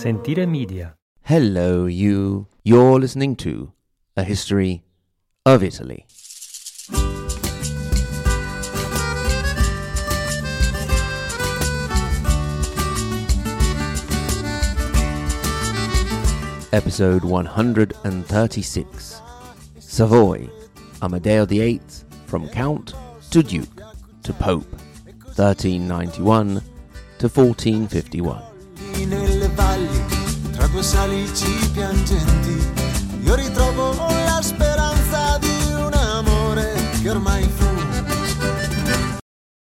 Sentire Media. Hello, you. You're listening to A History of Italy. Episode 136 Savoy, Amedeo VIII, from Count to Duke to Pope, 1391 to 1451. Tra due salici piangenti, io ritrovo la speranza di un amore che ormai fu.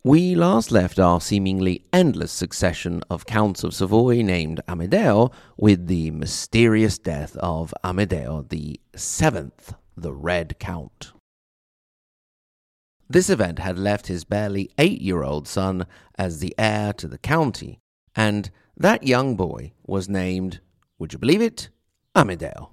We last left our seemingly endless succession of counts of Savoy named Amedeo with the mysterious death of Amedeo the Seventh, the Red Count. This event had left his barely eight year old son as the heir to the county, and that young boy was named, would you believe it, Amedeo.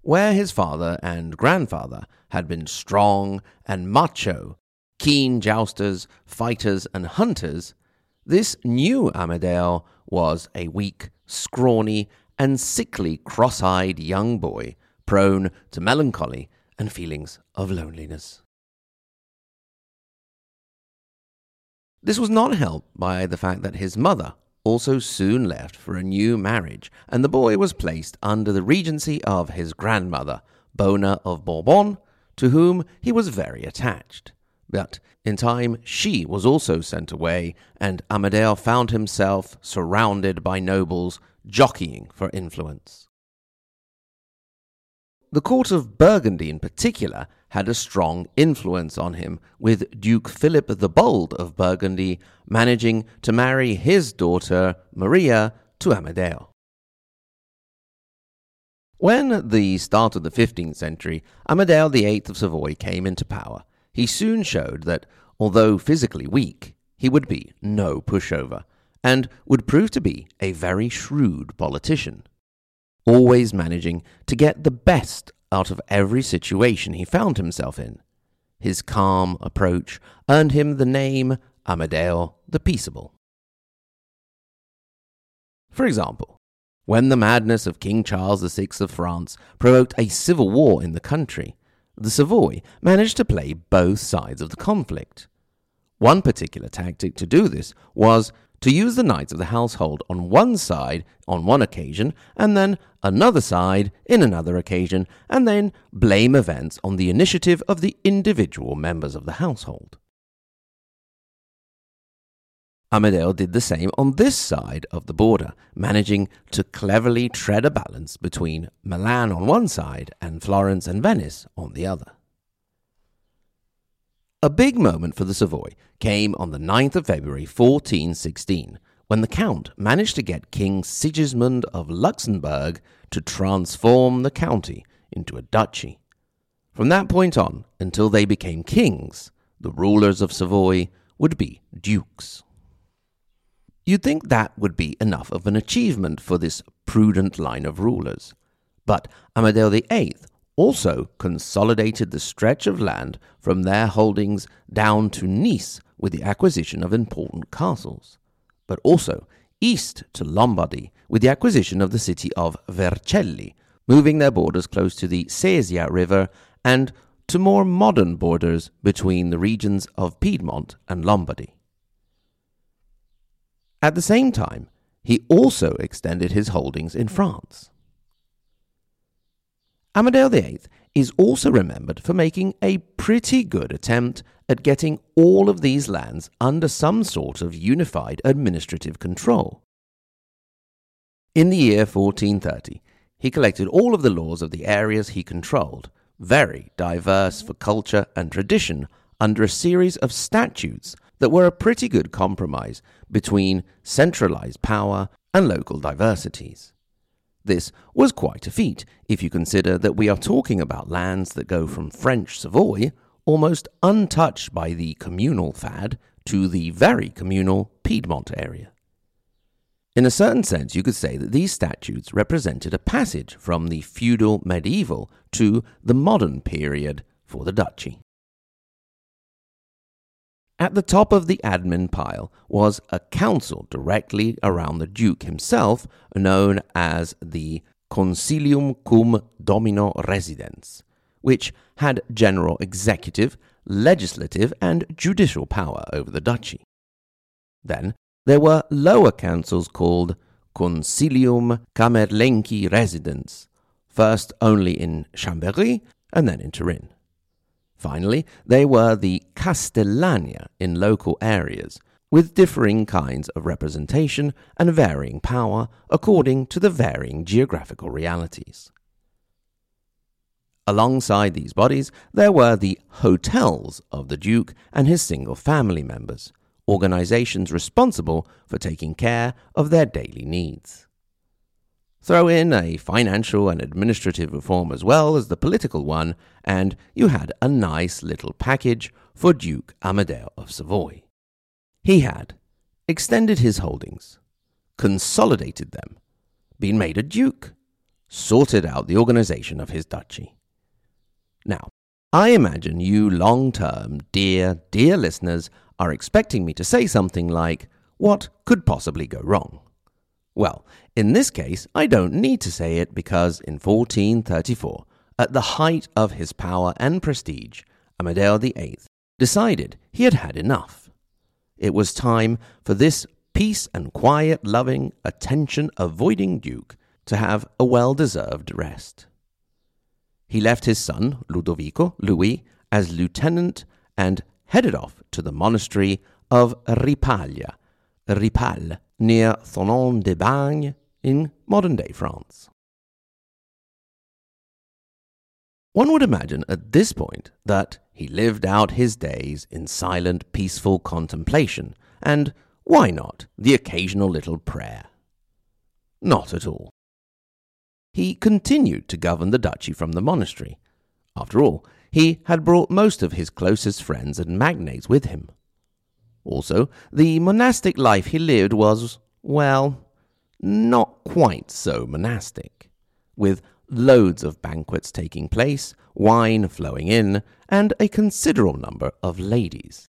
Where his father and grandfather had been strong and macho, keen jousters, fighters, and hunters, this new Amedeo was a weak, scrawny, and sickly cross eyed young boy, prone to melancholy and feelings of loneliness. This was not helped by the fact that his mother also soon left for a new marriage, and the boy was placed under the regency of his grandmother, Bona of Bourbon, to whom he was very attached. But in time she was also sent away, and Amedeo found himself surrounded by nobles jockeying for influence. The court of Burgundy, in particular, had a strong influence on him, with Duke Philip the Bold of Burgundy managing to marry his daughter Maria to Amedeo. When, the start of the 15th century, Amedeo VIII of Savoy came into power, he soon showed that, although physically weak, he would be no pushover, and would prove to be a very shrewd politician always managing to get the best out of every situation he found himself in. His calm approach earned him the name Amedeo the Peaceable. For example, when the madness of King Charles VI of France provoked a civil war in the country, the Savoy managed to play both sides of the conflict. One particular tactic to do this was to use the knights of the household on one side on one occasion, and then another side in another occasion, and then blame events on the initiative of the individual members of the household. Amedeo did the same on this side of the border, managing to cleverly tread a balance between Milan on one side and Florence and Venice on the other. A big moment for the Savoy came on the 9th of February 1416, when the Count managed to get King Sigismund of Luxembourg to transform the county into a duchy. From that point on, until they became kings, the rulers of Savoy would be dukes. You'd think that would be enough of an achievement for this prudent line of rulers. But Amedeo VIII also consolidated the stretch of land from their holdings down to Nice with the acquisition of important castles, but also east to Lombardy with the acquisition of the city of Vercelli, moving their borders close to the Sesia River and to more modern borders between the regions of Piedmont and Lombardy. At the same time, he also extended his holdings in France. Amedeo VIII is also remembered for making a pretty good attempt at getting all of these lands under some sort of unified administrative control. In the year 1430, he collected all of the laws of the areas he controlled, very diverse for culture and tradition, under a series of statutes that were a pretty good compromise between centralized power and local diversities. This was quite a feat if you consider that we are talking about lands that go from French Savoy, almost untouched by the communal fad, to the very communal Piedmont area. In a certain sense, you could say that these statutes represented a passage from the feudal medieval to the modern period for the duchy. At the top of the admin pile was a council directly around the Duke himself, known as the Consilium cum Domino Residens, which had general executive, legislative, and judicial power over the duchy. Then there were lower councils called Consilium Camerlenci Residens, first only in Chambéry and then in Turin. Finally, they were the Castellania in local areas, with differing kinds of representation and varying power according to the varying geographical realities. Alongside these bodies, there were the hotels of the Duke and his single family members, organizations responsible for taking care of their daily needs. Throw in a financial and administrative reform as well as the political one, and you had a nice little package for Duke Amedeo of Savoy. He had extended his holdings, consolidated them, been made a duke, sorted out the organization of his duchy. Now, I imagine you long term, dear, dear listeners are expecting me to say something like, What could possibly go wrong? Well, in this case, I don't need to say it because in 1434, at the height of his power and prestige, Amedeo VIII decided he had had enough. It was time for this peace and quiet loving, attention avoiding Duke to have a well deserved rest. He left his son, Ludovico, Louis, as lieutenant and headed off to the monastery of Ripaglia, Ripaille, near Thonon-les-Bains in modern day France. One would imagine at this point that he lived out his days in silent, peaceful contemplation, and why not the occasional little prayer? Not at all. He continued to govern the duchy from the monastery. After all, he had brought most of his closest friends and magnates with him. Also, the monastic life he lived was, well, not quite so monastic, with loads of banquets taking place, wine flowing in, and a considerable number of ladies.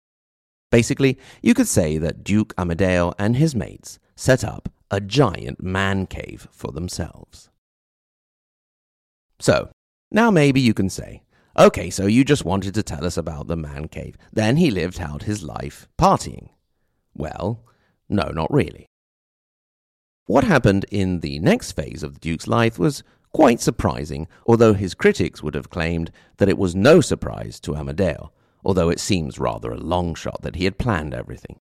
Basically, you could say that Duke Amedeo and his mates set up a giant man cave for themselves. So, now maybe you can say, Okay, so you just wanted to tell us about the man cave. Then he lived out his life partying. Well, no, not really. What happened in the next phase of the Duke's life was quite surprising, although his critics would have claimed that it was no surprise to Amedeo, although it seems rather a long shot that he had planned everything.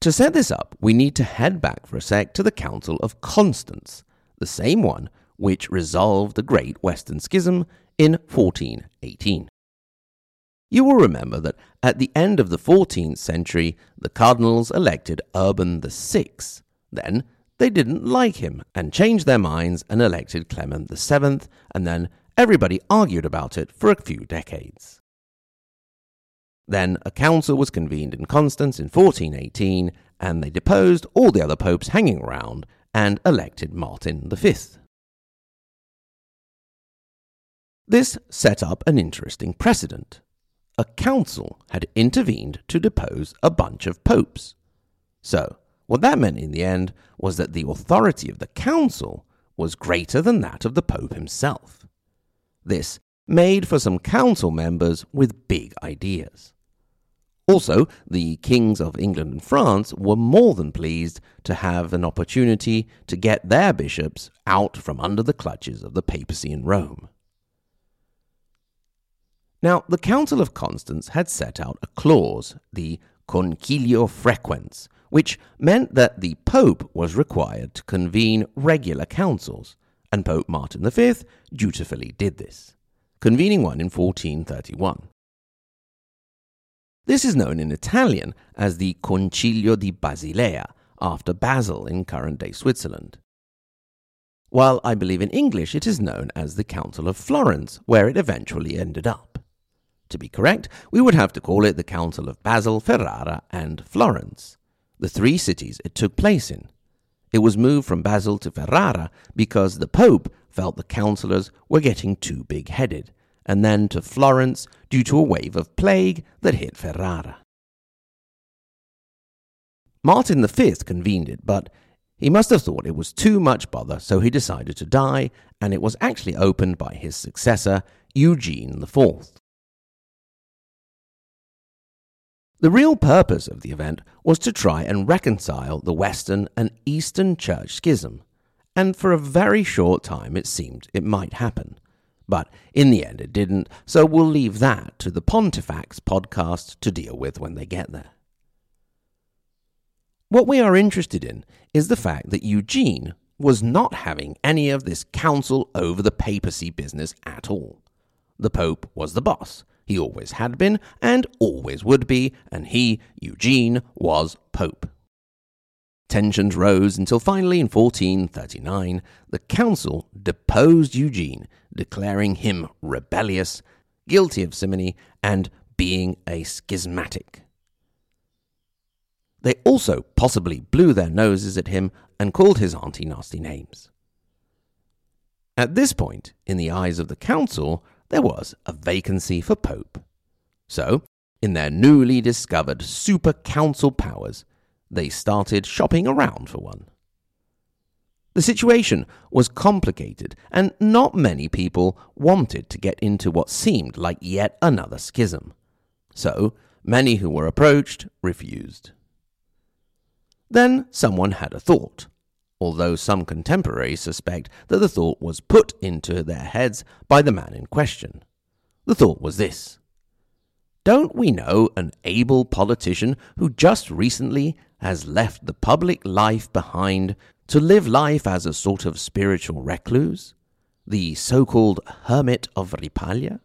To set this up, we need to head back for a sec to the Council of Constance, the same one which resolved the Great Western Schism in 1418. You will remember that at the end of the 14th century, the cardinals elected Urban VI. Then they didn't like him and changed their minds and elected Clement VII, and then everybody argued about it for a few decades. Then a council was convened in Constance in 1418, and they deposed all the other popes hanging around and elected Martin V. This set up an interesting precedent. A council had intervened to depose a bunch of popes. So, what that meant in the end was that the authority of the council was greater than that of the pope himself. This made for some council members with big ideas. Also, the kings of England and France were more than pleased to have an opportunity to get their bishops out from under the clutches of the papacy in Rome. Now, the Council of Constance had set out a clause, the Concilio Frequens, which meant that the Pope was required to convene regular councils, and Pope Martin V dutifully did this, convening one in 1431. This is known in Italian as the Concilio di Basilea, after Basel in current day Switzerland. While I believe in English it is known as the Council of Florence, where it eventually ended up. To be correct, we would have to call it the Council of Basel, Ferrara, and Florence, the three cities it took place in. It was moved from Basel to Ferrara because the Pope felt the councillors were getting too big headed, and then to Florence due to a wave of plague that hit Ferrara. Martin V convened it, but he must have thought it was too much bother, so he decided to die, and it was actually opened by his successor, Eugene IV. The real purpose of the event was to try and reconcile the Western and Eastern Church schism, and for a very short time it seemed it might happen. But in the end it didn't, so we'll leave that to the Pontifex podcast to deal with when they get there. What we are interested in is the fact that Eugene was not having any of this council over the papacy business at all. The Pope was the boss, he always had been and always would be, and he, Eugene, was Pope. Tensions rose until finally in 1439 the council deposed Eugene, declaring him rebellious, guilty of simony, and being a schismatic. They also possibly blew their noses at him and called his auntie nasty names. At this point, in the eyes of the council, there was a vacancy for Pope. So, in their newly discovered super council powers, they started shopping around for one. The situation was complicated, and not many people wanted to get into what seemed like yet another schism. So, many who were approached refused. Then someone had a thought although some contemporaries suspect that the thought was put into their heads by the man in question. The thought was this Don't we know an able politician who just recently has left the public life behind to live life as a sort of spiritual recluse? The so called hermit of Ripaglia?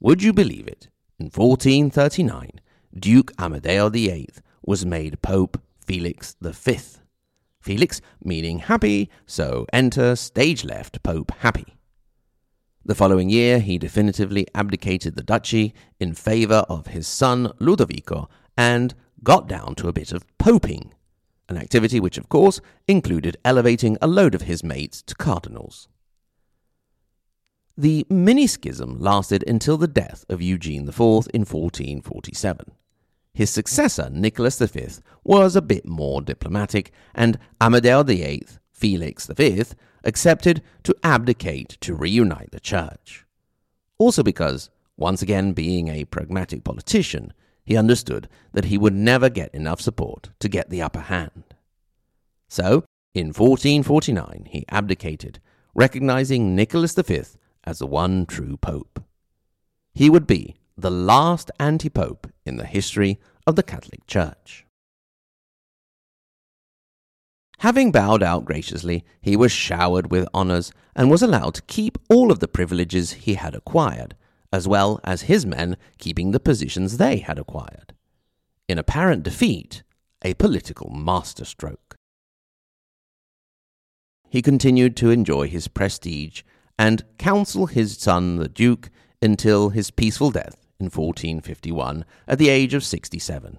Would you believe it? In 1439, Duke Amedeo VIII was made Pope Felix V Felix meaning happy, so enter stage left Pope Happy. The following year, he definitively abdicated the duchy in favour of his son Ludovico and got down to a bit of poping, an activity which, of course, included elevating a load of his mates to cardinals. The mini schism lasted until the death of Eugene IV in 1447. His successor, Nicholas V, was a bit more diplomatic, and Amedeo VIII, Felix V, accepted to abdicate to reunite the church. Also because, once again being a pragmatic politician, he understood that he would never get enough support to get the upper hand. So, in 1449, he abdicated, recognizing Nicholas V as the one true pope. He would be the last anti pope in the history of the Catholic Church. Having bowed out graciously, he was showered with honours and was allowed to keep all of the privileges he had acquired, as well as his men keeping the positions they had acquired. In apparent defeat, a political masterstroke. He continued to enjoy his prestige and counsel his son the Duke until his peaceful death in 1451 at the age of 67.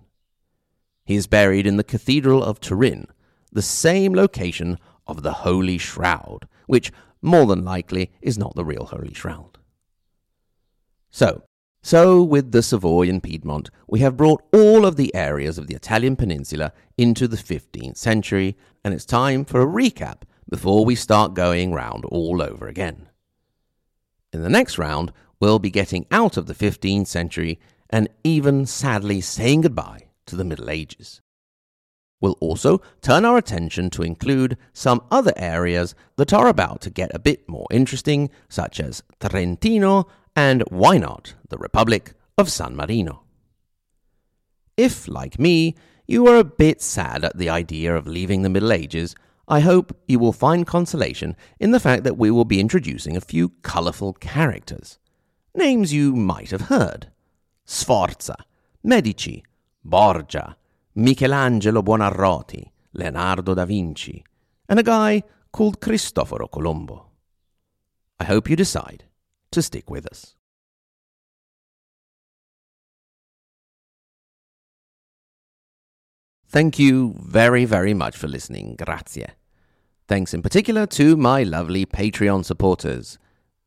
He is buried in the Cathedral of Turin, the same location of the Holy Shroud, which more than likely is not the real Holy Shroud. So, so with the Savoy and Piedmont, we have brought all of the areas of the Italian peninsula into the 15th century, and it's time for a recap before we start going round all over again. In the next round, we'll be getting out of the 15th century and even sadly saying goodbye to the Middle Ages. We'll also turn our attention to include some other areas that are about to get a bit more interesting, such as Trentino and why not the Republic of San Marino. If, like me, you are a bit sad at the idea of leaving the Middle Ages, I hope you will find consolation in the fact that we will be introducing a few colourful characters. Names you might have heard Sforza, Medici, Borgia, Michelangelo Buonarroti, Leonardo da Vinci, and a guy called Cristoforo Colombo. I hope you decide to stick with us. Thank you very, very much for listening. Grazie. Thanks in particular to my lovely Patreon supporters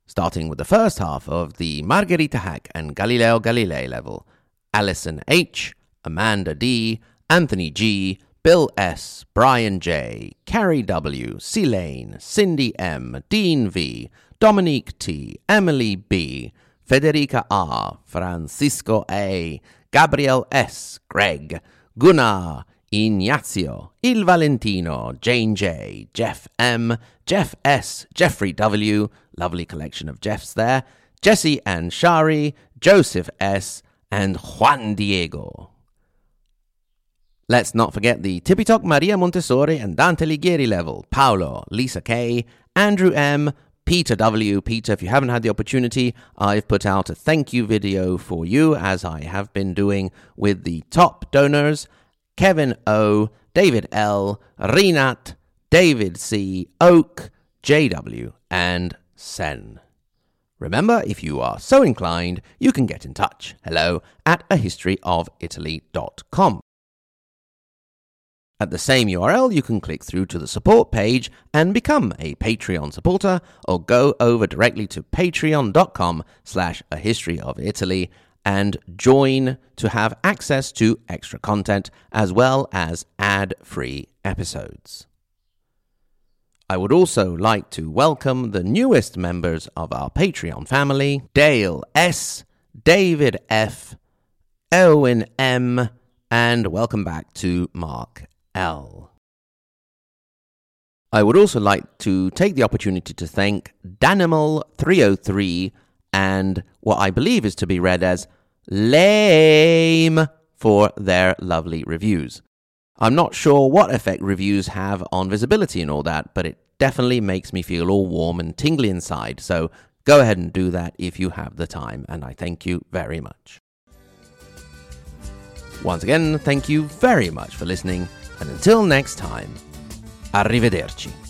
starting with the first half of the Margherita Hack and Galileo Galilei level. Alison H., Amanda D., Anthony G., Bill S., Brian J., Carrie W.. Lane, Cindy M., Dean V., Dominique T., Emily B., Federica R., Francisco A., Gabriel S., Greg, Gunnar, Ignazio, Il Valentino, Jane J., Jeff M., Jeff S., Jeffrey W., lovely collection of Jeffs there, Jesse and Shari, Joseph S., and Juan Diego. Let's not forget the Tippy Talk Maria Montessori and Dante Alighieri level, Paolo, Lisa K., Andrew M., Peter W. Peter, if you haven't had the opportunity, I've put out a thank you video for you, as I have been doing with the top donors Kevin O., David L., Renat, David C., Oak, JW, and Sen. Remember, if you are so inclined, you can get in touch. Hello at ahistoryofitaly.com. At the same URL, you can click through to the support page and become a Patreon supporter, or go over directly to patreon.com slash a history of Italy and join to have access to extra content as well as ad-free episodes. I would also like to welcome the newest members of our Patreon family Dale S., David F., Owen M., and welcome back to Mark L. I would also like to take the opportunity to thank Danimal303 and what I believe is to be read as lame for their lovely reviews. I'm not sure what effect reviews have on visibility and all that, but it definitely makes me feel all warm and tingly inside. So go ahead and do that if you have the time, and I thank you very much. Once again, thank you very much for listening, and until next time, arrivederci.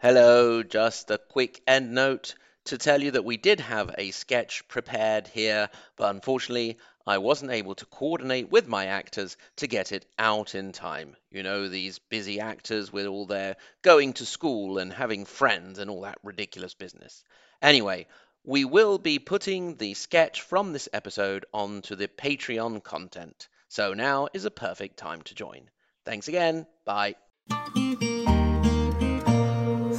Hello, just a quick end note to tell you that we did have a sketch prepared here, but unfortunately I wasn't able to coordinate with my actors to get it out in time. You know, these busy actors with all their going to school and having friends and all that ridiculous business. Anyway, we will be putting the sketch from this episode onto the Patreon content. So now is a perfect time to join. Thanks again. Bye.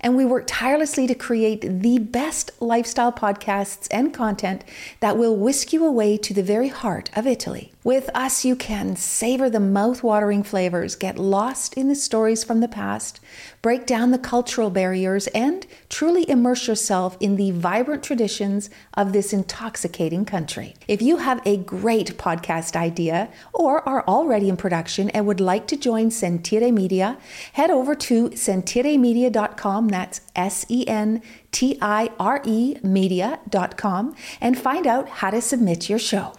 and we work tirelessly to create the best lifestyle podcasts and content that will whisk you away to the very heart of Italy. With us, you can savor the mouth-watering flavors, get lost in the stories from the past, break down the cultural barriers, and truly immerse yourself in the vibrant traditions of this intoxicating country. If you have a great podcast idea or are already in production and would like to join Sentire Media, head over to sentiremedia.com. That's S E N T I R E media.com and find out how to submit your show.